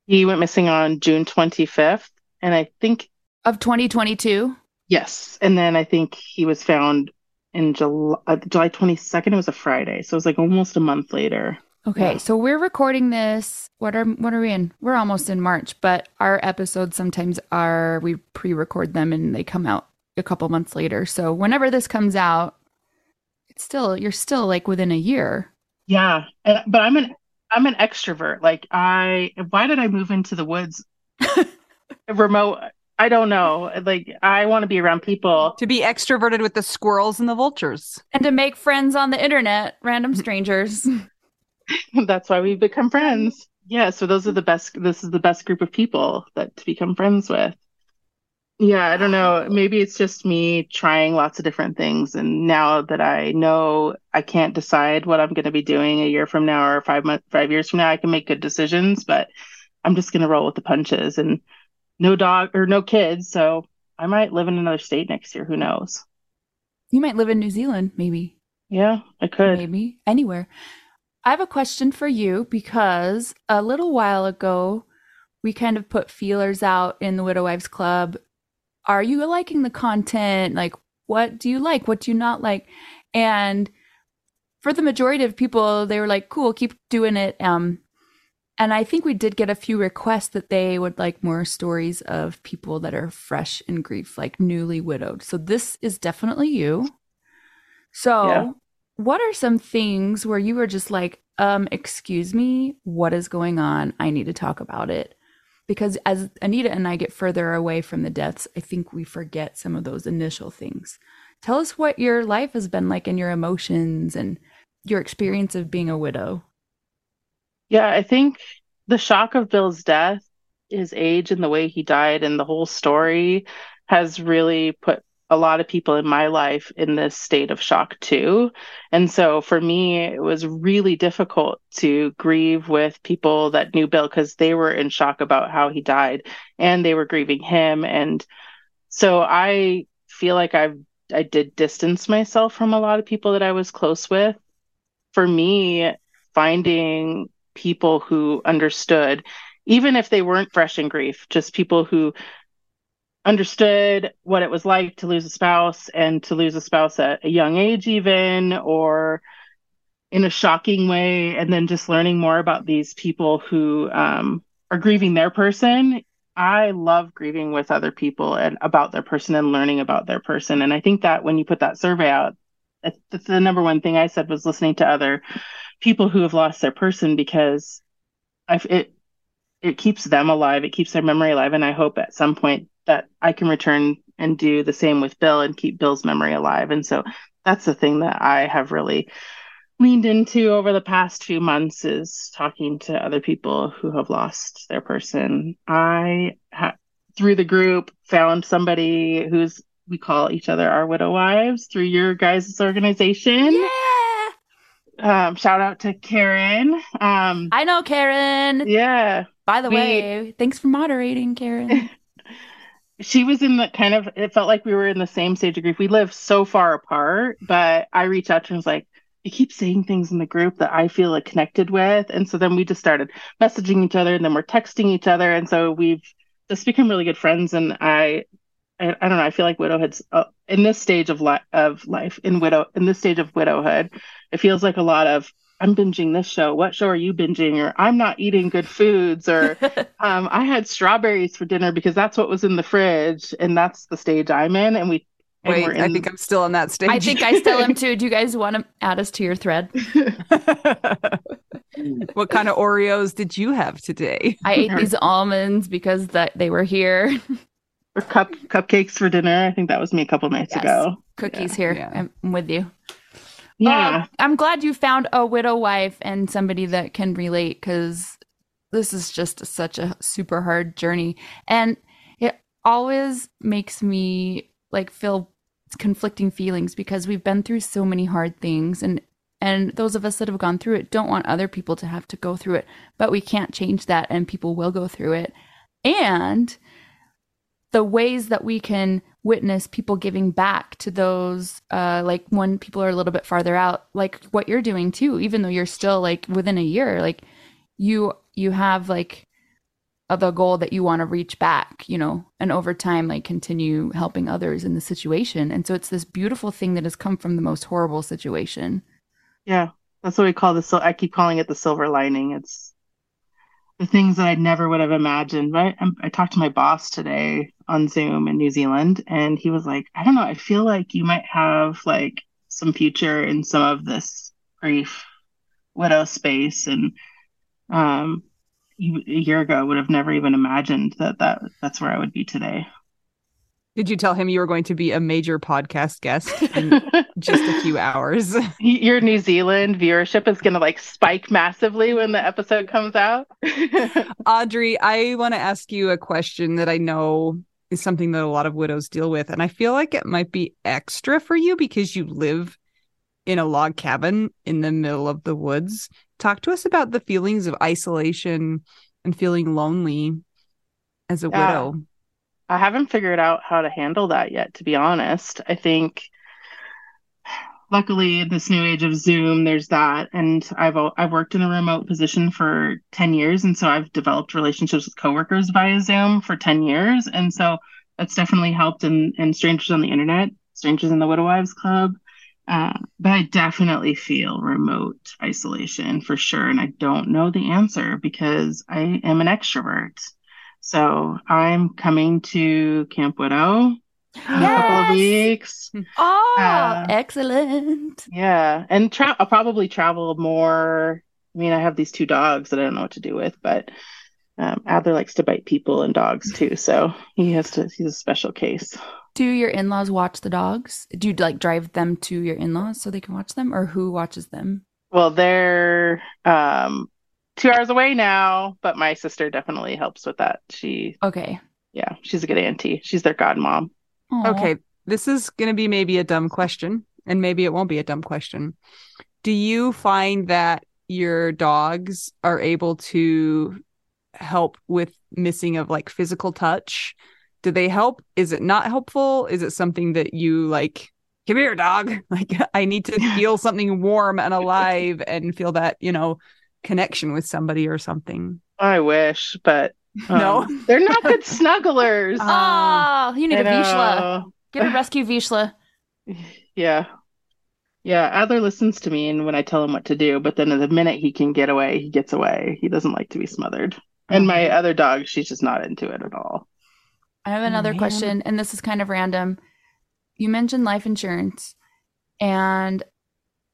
He went missing on June 25th. And I think, Of 2022? yes. And then I think he was found in July, uh, July 22nd. It was a Friday. So it was like almost a month later. Okay, Yeah. so we're recording this. What are what are we in? We're almost in March, but our episodes sometimes are we pre-record them and they come out a couple months later. So whenever this comes out, it's still you're still like within a year. Yeah. But I'm an, I'm an extrovert. Like I, why did I move into the woods remote? I don't know. Like I want to be around people. To be extroverted with the squirrels and the vultures. And to make friends on the internet, random mm-hmm. strangers. That's why we've become friends. Yeah, so those are the best this is the best group of people that to become friends with. Yeah, I don't know. Maybe it's just me trying lots of different things and now that I know I can't decide what I'm going to be doing a year from now or 5 months 5 years from now, I can make good decisions, but I'm just going to roll with the punches and no dog or no kids, so I might live in another state next year, who knows. you might live in New Zealand, maybe. Yeah, I could. maybe anywhere. I have a question for you because a little while ago, we kind of put feelers out in the Widow Wives Club. Are you liking the content? Like, what do you like? What do you not like? And for the majority of people, they were like, cool, keep doing it. Um, and I think we did get a few requests that they would like more stories of people that are fresh in grief, like newly widowed. So this is definitely you. So, Yeah. What are some things where you were just like, um, excuse me, what is going on? I need to talk about it. Because as Anita and I get further away from the deaths, I think we forget some of those initial things. Tell us what your life has been like and your emotions and your experience of being a widow. Yeah, I think the shock of Bill's death, his age and the way he died, and the whole story has really put a lot of people in my life in this state of shock too. And so for me, it was really difficult to grieve with people that knew Bill because they were in shock about how he died and they were grieving him. And so I feel like I've I did distance myself from a lot of people that I was close with. For me, finding people who understood, even if they weren't fresh in grief, just people who understood what it was like to lose a spouse and to lose a spouse at a young age, even, or in a shocking way. And then just learning more about these people who um, are grieving their person. I love grieving with other people and about their person and learning about their person. And I think that when you put that survey out, that's the number one thing I said was listening to other people who have lost their person because I've, it it keeps them alive. It keeps their memory alive, and I hope at some point that I can return and do the same with Bill and keep Bill's memory alive. And so that's the thing that I have really leaned into over the past few months is talking to other people who have lost their person. I ha- through the group found somebody who's we call each other our widow wives through your guys' organization. Yeah. Um, shout out to Karen. Um, I know Karen. yeah, By the We- way, thanks for moderating, Karen. she was in the kind of it felt like we were in the same stage of grief. We live so far apart, but I reached out to her and was like, you keep saying things in the group that I feel like connected with. And so then we just started messaging each other and then we're texting each other. And so we've just become really good friends. And I I, I don't know, I feel like widowhood's uh, in this stage of li- of life in widow in this stage of widowhood, it feels like a lot of I'm binging this show. What show are you binging? Or I'm not eating good foods or um, I had strawberries for dinner because that's what was in the fridge, and that's the stage I'm in. And we and Wait, we're I think I'm still on that stage. I think I still am too. Do you guys want to add us to your thread? what kind of Oreos did you have today? I ate these almonds because that they were here. or cup cupcakes for dinner. I think that was me a couple nights Yes. ago. Cookies Yeah, here. yeah. I'm with you. Yeah, Um, I'm glad you found a widow wife and somebody that can relate because this is just such a super hard journey. And it always makes me like feel conflicting feelings because we've been through so many hard things and and those of us that have gone through it don't want other people to have to go through it but we can't change that and people will go through it and the ways that we can witness people giving back to those uh like when people are a little bit farther out like what you're doing too even though you're still like within a year like you you have like the goal that you want to reach back you know and over time like continue helping others in the situation and so it's this beautiful thing that has come from the most horrible situation yeah. That's what we call the. sil- I keep calling it the silver lining. It's the things that I never would have imagined. Right? I'm, I talked to my boss today on Zoom in New Zealand, and he was like, "I don't know. I feel like you might have like some future in some of this grief widow space." And um, a year ago, I would have never even imagined that that that's where I would be today. Did you tell him you were going to be a major podcast guest in just a few hours? Your New Zealand viewership is going to like spike massively when the episode comes out. Audry, I want to ask you a question that I know is something that a lot of widows deal with. And I feel like it might be extra for you because you live in a log cabin in the middle of the woods. Talk to us about the feelings of isolation and feeling lonely as a Yeah. widow. I haven't figured out how to handle that yet, to be honest. I think luckily in this new age of Zoom, there's that. And I've I've worked in a remote position for 10 years. And so I've developed relationships with coworkers via Zoom for 10 years. And so that's definitely helped in, in Strangers on the Internet, Strangers in the Widow Wives Club. Uh, but I definitely feel remote isolation for sure. And I don't know the answer because I am an extrovert. So I'm coming to Camp Widow in a couple of weeks. oh Uh, excellent Yeah, and tra- I'll probably travel more. I mean, I have these two dogs that I don't know what to do with, but um, Adler likes to bite people and dogs too, so he has to. He's a special case. do your in-laws watch the dogs do you like drive them to your in-laws so they can watch them or who watches them Well, they're um, two hours away now, but my sister definitely helps with that. She, okay yeah, she's a good auntie. She's their godmom. Aw. Okay, this is going to be maybe a dumb question, and maybe it won't be a dumb question. Do you find that your dogs are able to help with missing of like physical touch? Do they help? Is it not helpful? Is it something that you like? Come here, dog. Like, I need to feel something warm and alive and feel that, you know, connection with somebody or something. I wish, but um, No. they're not good snugglers. Oh, you need a I Vizsla. Get a rescue Vizsla. Yeah. Yeah, Adler listens to me and when I tell him what to do, but then the minute he can get away, he gets away. He doesn't like to be smothered. And my other dog, she's just not into it at all. I have Oh, another man. question, and this is kind of random. You mentioned life insurance, and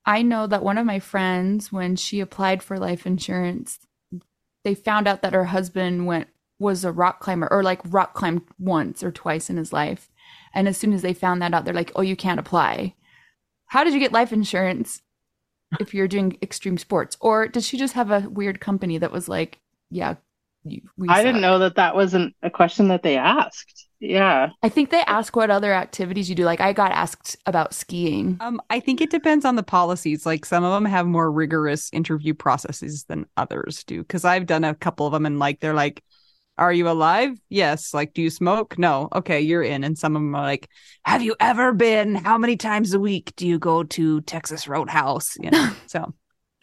I know that one of my friends, when she applied for life insurance, they found out that her husband went was a rock climber or like rock climbed once or twice in his life. And as soon as they found that out, they're like, "Oh, you can't apply." How did you get life insurance? if you're doing extreme sports, or did she just have a weird company that was like, yeah, you, I didn't know that that wasn't a question that they asked. Yeah. I think they ask what other activities you do. Like I got asked about skiing. Um, I think it depends on the policies. Like some of them have more rigorous interview processes than others do. Because I've done a couple of them, and like they're like, "Are you alive? Yes. Like, do you smoke? No. Okay, you're in." And some of them are like, "Have you ever been? How many times a week do you go to Texas Roadhouse?" You know. so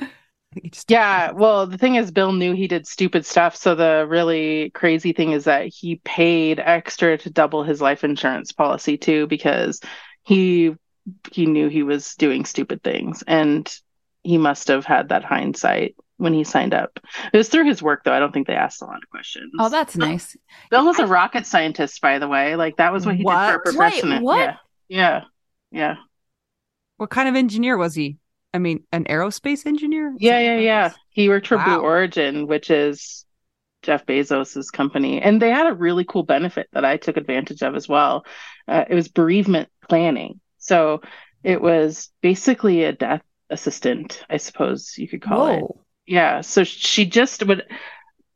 I think it just Yeah, well, the thing is, Bill knew he did stupid stuff. So the really crazy thing is that he paid extra to double his life insurance policy too, because he he knew he was doing stupid things, and he must have had that hindsight when he signed up. It was through his work, though. I don't think they asked a lot of questions. Oh, that's nice. Bill was a rocket scientist, by the way. Like that was what he did for a What? profession. Wait, what? Yeah, yeah, yeah. What kind of engineer was he? I mean, an aerospace engineer? Yeah, yeah, yeah. He worked for Blue Origin, which is Jeff Bezos's company, and they had a really cool benefit that I took advantage of as well. Uh, it was bereavement planning, so it was basically a death assistant, I suppose you could call it. Yeah, so she just would.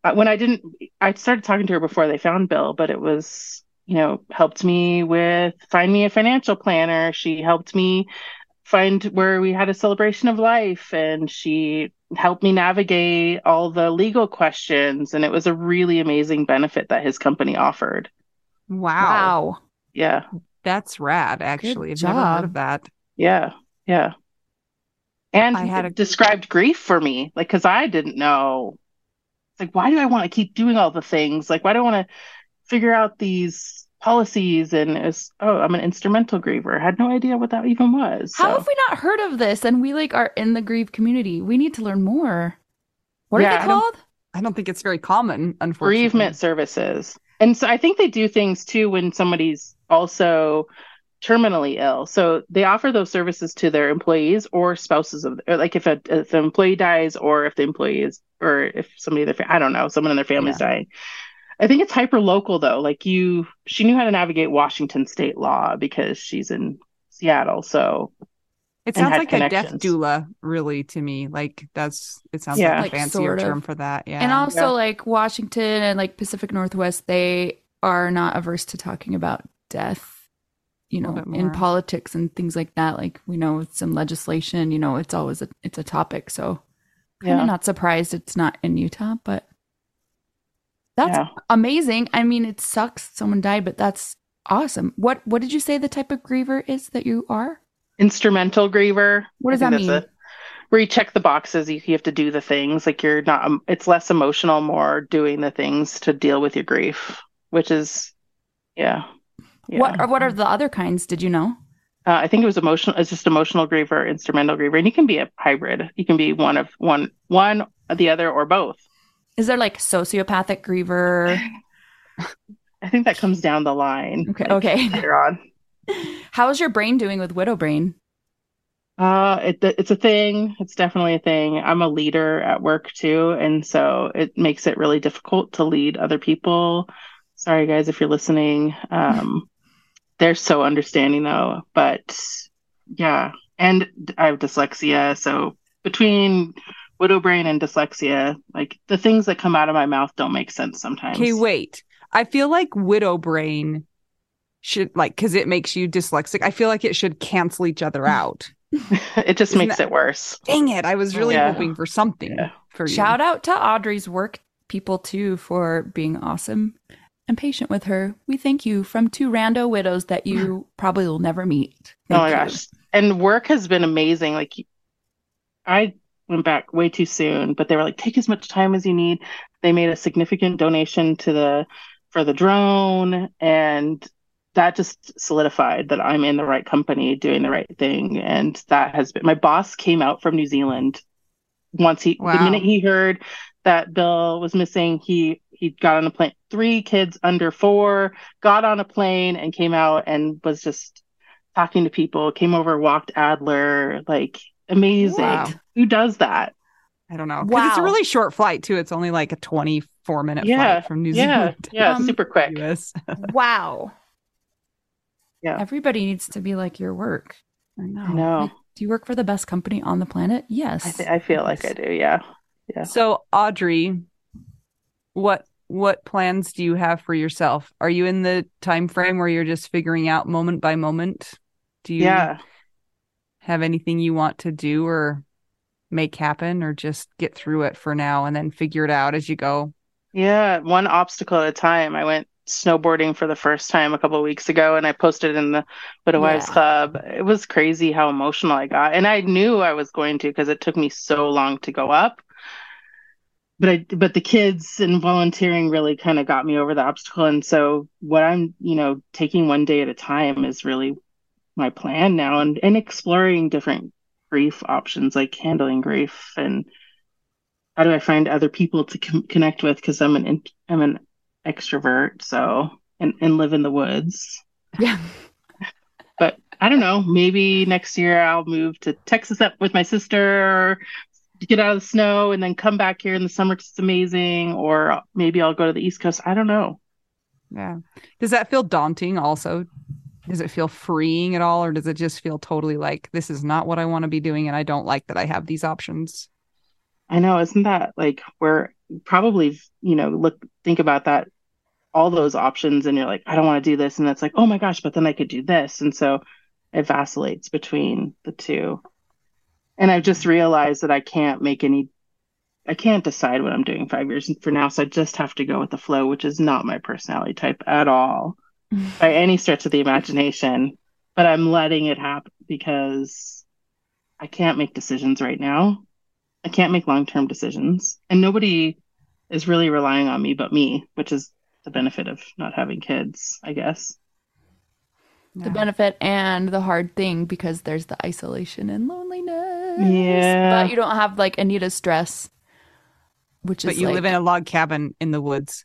uh, When I didn't, I started talking to her before they found Bill, but it was, you know, helped me with find me a financial planner. She helped me find where we had a celebration of life, and she helped me navigate all the legal questions. And it was a really amazing benefit that his company offered. Wow. Wow. Yeah, That's rad, actually. I've never job. heard of that. yeah, yeah. And I had a- described grief for me, like, because I didn't know. Like, why do I want to keep doing all the things? Like, why do I want to figure out these policies? And it's, oh, I'm an instrumental griever. I had no idea what that even was. How so. have we not heard of this? And we like are in the grief community. We need to learn more. What Yeah, are I they don't- called? I don't think it's very common, unfortunately. bereavement services. And so I think they do things too when somebody's also terminally ill. So they offer those services to their employees or spouses of, or like if a if an employee dies or if the employee is, or if somebody in their, fa- I don't know, someone in their family's dying. I think it's hyper local though. Like you, she knew how to navigate Washington state law because she's in Seattle. So It sounds like a death doula, really, to me. Like that's it sounds Yeah. like Like, a fancier sort of. term for that. Yeah. And also Yeah. like Washington and like Pacific Northwest, they are not averse to talking about death, you know, in politics and things like that. Like we know it's in legislation, you know, it's always a it's a topic. So kind of not surprised it's not in Utah, but that's yeah. amazing. I mean, it sucks someone died, but that's awesome. What what did you say the type of griever is that you are? instrumental griever. What does that mean? it. where you check the boxes, you, you have to do the things. Like you're not, um, it's less emotional, more doing the things to deal with your grief, which is, yeah. yeah. What are what are the other kinds? Did you know? Uh, I think it was emotional. It's just emotional griever, instrumental griever, and you can be a hybrid. You can be one of one, one, the other, or both. Is there like sociopathic griever? I think that comes down the line. Okay, like, okay. Later on. How's your brain doing with widow brain? Uh, it, it's a thing. It's definitely a thing. I'm a leader at work too, and so it makes it really difficult to lead other people. Sorry, guys, if you're listening. Um, they're so understanding though, but yeah, and I have dyslexia, so between widow brain and dyslexia, like the things that come out of my mouth don't make sense sometimes. Okay, wait. I feel like widow brain should like because it makes you dyslexic. I feel like it should cancel each other out. it just Isn't makes that- it worse. Dang it! I was really Yeah. hoping for something Yeah. for you. Shout out to Audry's work people too for being awesome and patient with her. We thank you from two rando widows that you probably will never meet. Oh my you. gosh. And work has been amazing. Like I went back way too soon, but they were like, take as much time as you need. They made a significant donation to the for the drone and that just solidified that I'm in the right company doing the right thing. And that has been my boss came out from New Zealand once he the minute he heard that Bill was missing, he he got on a plane three kids under four, got on a plane and came out and was just talking to people, came over, walked Adler, like amazing. Wow. Who does that? I don't know. 'Cause it's a really short flight too. It's only like a twenty-four minute Yeah, flight from New Yeah, Zealand. yeah, Um, super quick. to US. Wow. Yeah. Everybody needs to be like your work. I know. I know. Do you work for the best company on the planet? Yes. I, th- I feel like I do. Yeah. Yeah. So, Audry, what what plans do you have for yourself? Are you in the time frame where you're just figuring out moment by moment? Do you Yeah. Have anything you want to do or make happen or just get through it for now and then figure it out as you go? Yeah. One obstacle at a time. I went snowboarding for the first time a couple of weeks ago and I posted in the Widow Wives Yeah. Club. It was crazy how emotional I got. And I knew I was going to because it took me so long to go up. But I but the kids and volunteering really kind of got me over the obstacle. And so what I'm, you know, taking one day at a time is really my plan now and, and exploring different grief options like handling grief and how do I find other people to com- connect with because I'm an in- I'm an extrovert so and and live in the woods Yeah. but I don't know maybe next year I'll move to Texas up with my sister get out of the snow and then come back here in the summer it's amazing or maybe I'll go to the East Coast I don't know Yeah. Does that feel daunting also? Does it feel freeing at all or does it just feel totally like this is not what I want to be doing and I don't like that I have these options? I know, isn't that like where probably, you know, look, think about that, all those options, and you're like, I don't want to do this. And it's like, oh my gosh, but then I could do this. And so it vacillates between the two. And I've just realized that I can't make any, I can't decide what I'm doing five years for now. So I just have to go with the flow, which is not my personality type at all by any stretch of the imagination. But I'm letting it happen because I can't make decisions right now. I can't make long term decisions. And nobody is really relying on me but me, which is the benefit of not having kids, I guess. the benefit and the hard thing because there's the isolation and loneliness. Yeah. But you don't have like Anita's stress, which is But you like, live in a log cabin in the woods.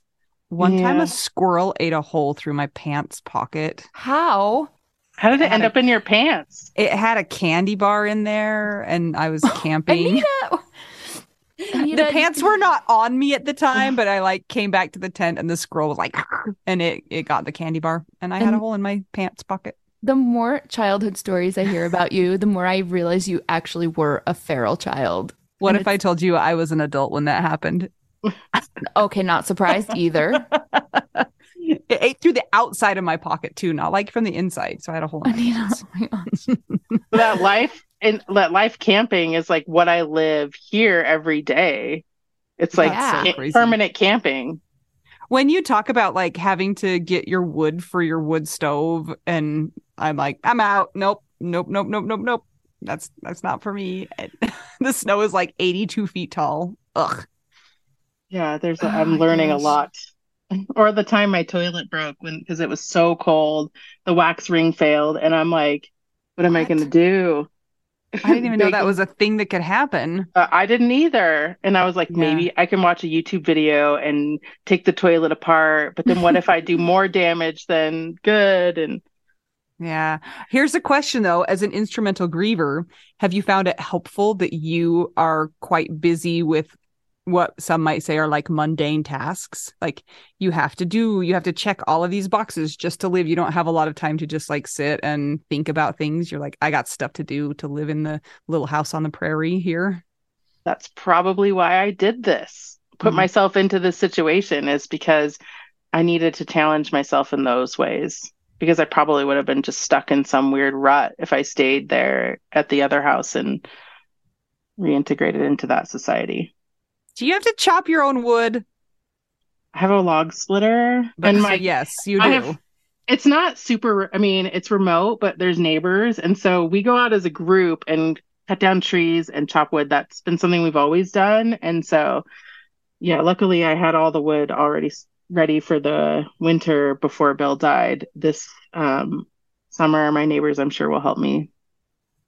One time a squirrel ate a hole through my pants pocket. how? How did it Had end a- up in your pants? It had a candy bar in there and I was camping. Anita. Anita, the pants were not on me at the time, but I like came back to the tent and the squirrel was like and it it got the candy bar and I had a hole in my pants pocket. The more childhood stories I hear about you, the more I realize you actually were a feral child. What And if I told you I was an adult when that happened? Okay, not surprised either. It ate through the outside of my pocket too, not like from the inside. So I had a hole in my Anita, oh my that life and that life camping is like what I live here every day. It's like That's so permanent camping. When you talk about like having to get your wood for your wood stove, and I'm like, I'm out. Nope, nope, nope, nope, nope, nope. That's that's not for me. The snow is like 82 feet tall. Ugh. Yeah, there's a, Oh I'm learning a lot. Or the time my toilet broke when because it was so cold, the wax ring failed, and I'm like, what am I going to do? I didn't even know that was a thing that could happen. Uh, I didn't either. And I was like, Yeah. maybe I can watch a YouTube video and take the toilet apart. But then what if I do more damage than good? And Yeah. Here's a question though, as an instrumental griever, have you found it helpful that you are quite busy with what some might say are like mundane tasks? Like you have to do, you have to check all of these boxes just to live. You don't have a lot of time to just like sit and think about things. You're like, I got stuff to do to live in the little house on the prairie here. that's probably why I did this. Put Mhm. myself into this situation is because I needed to challenge myself in those ways. Because I probably would have been just stuck in some weird rut if I stayed there at the other house and reintegrated into that society. Do you have to chop your own wood? I have a log splitter But and so my yes, you do. have- it's not super i mean it's remote but there's neighbors. And so we go out as a group and cut down trees and chop wood. That's been something we've always done. And so yeah luckily i had all the wood already ready for the winter before bill died. This um summer my neighbors i'm sure will help me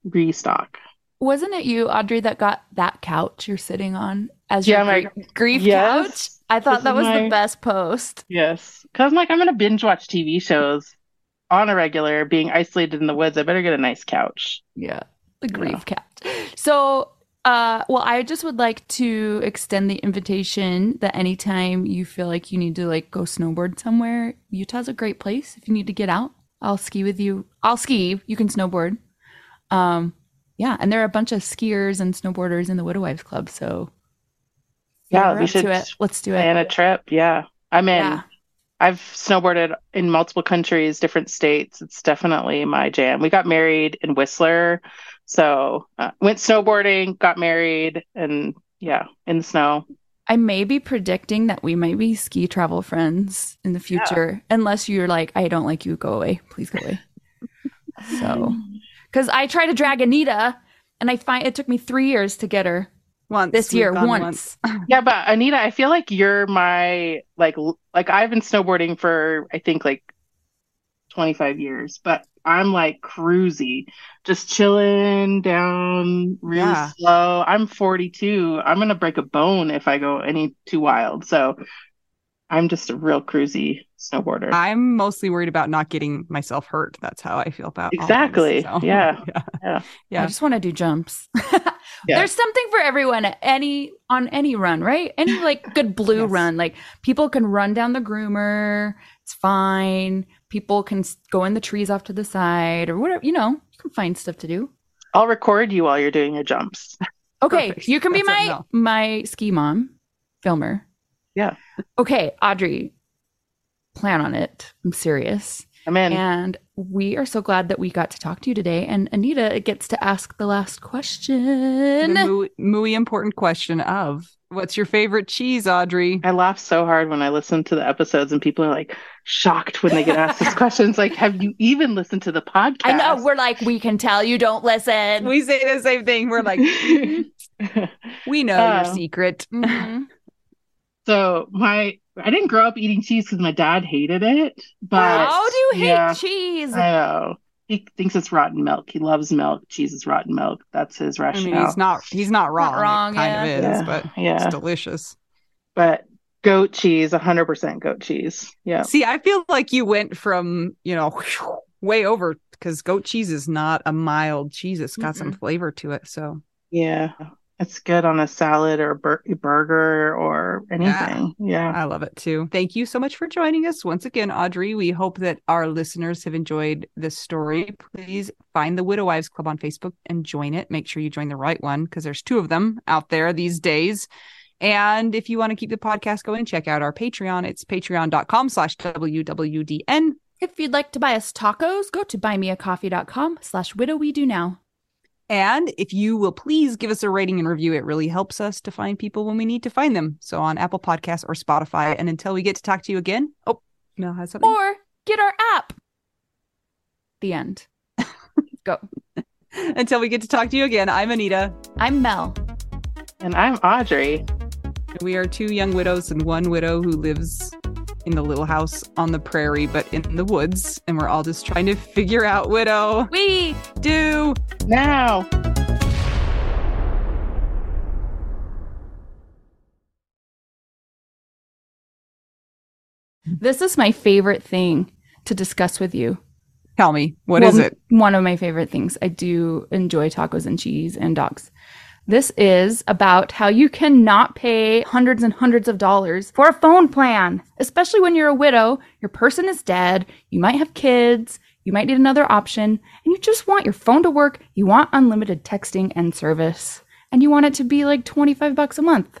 restock. Wasn't it you, Audry, that got that couch you're sitting on as Yeah, your my- grief, grief Yes. couch? I thought This that is was my- the best post. yes because i'm like i'm gonna binge watch tv shows on a regular being isolated in the woods i better get a nice couch Yeah, the grief couch. So, uh, well, I just would like to extend the invitation that anytime you feel like you need to like go snowboard somewhere, Utah's a great place. If you need to get out, I'll ski with you. I'll ski. You can snowboard. Um, yeah, and there are a bunch of skiers and snowboarders in the Widow Wives Club. So Yeah, we should it. Let's do plan it. a trip. Yeah. I'm in. Yeah. I've snowboarded in multiple countries, different states. It's definitely my jam. We got married in Whistler. So uh, went snowboarding, got married, and yeah, in the snow. I may be predicting that we might be ski travel friends in the future, unless you're like, I don't like you, go away. Please go away. so, because I tried to drag Anita, and I find it took me three years to get her Once this year gone once. Yeah, but Anita, I feel like you're my like like I've been snowboarding for I think like 25 years, but I'm like cruisy, just chilling down really Yeah. slow. I'm 42. I'm gonna break a bone if I go any too wild. So I'm just a real cruisy snowboarder. I'm mostly worried about not getting myself hurt. That's how I feel about all things, Exactly. so, Yeah. yeah. Yeah. Yeah. I just want to do jumps. Yeah. There's something for everyone at any on any run, right? Any like good blue Yes. run. Like people can run down the groomer. It's fine. People can go in the trees off to the side or whatever. You know, you can find stuff to do. I'll record you while you're doing your jumps. Okay, Perfect. you can be That's it, my no. my ski mom filmer. Yeah. Okay, Audry, plan on it. I'm serious. I'm in. And we are so glad that we got to talk to you today. And Anita gets to ask the last question. The muy, muy important question of what's your favorite cheese, Audry? I laugh so hard when I listen to the episodes and people are like shocked when they get asked these questions. Like, have you even listened to the podcast? I know we're like, we can tell you don't listen. We say the same thing. We're like, we know Oh. your secret. Mhm. so my I didn't grow up eating cheese because my dad hated it. But How do you hate yeah, cheese? I know. He thinks it's rotten milk. He loves milk. Cheese is rotten milk. That's his I rationale. mean, he's not he's not wrong. wrong, it kind yeah. of is, yeah, but yeah. it's delicious. But goat cheese, 100% goat cheese. Yeah. See, I feel like you went from, you know, way over because goat cheese is not a mild cheese. It's got some flavor to it. So Yeah. It's good on a salad or a bur- burger or anything. Yeah. I love it too. Thank you so much for joining us once again, Audry. We hope that our listeners have enjoyed this story. Please find the Widow Wives Club on Facebook and join it. Make sure you join the right one because there's two of them out there these days. And if you want to keep the podcast going, check out our Patreon. It's patreon.com slash WWDN. If you'd like to buy us tacos, go to buymeacoffee.com slash widow we do now. And if you will please give us a rating and review, it really helps us to find people when we need to find them. So on Apple Podcasts or Spotify. And until we get to talk to you again, oh, Mel has something. Or get our app. The end. go. until we get to talk to you again, I'm Anita. I'm Mel. And I'm Audry. We are two young widows and one widow who lives in the little house on the prairie, but in the woods. And we're all just trying to figure out widow We do. Now. this is my favorite thing to discuss with you. Tell me, what Well, is it? One of my favorite things. I do enjoy tacos and cheese and dogs. This is about how you cannot pay hundreds and hundreds of dollars for a phone plan, especially when you're a widow, your person is dead, you might have kids, you might need another option, and you just want your phone to work, you want unlimited texting and service, and you want it to be like 25 bucks a month.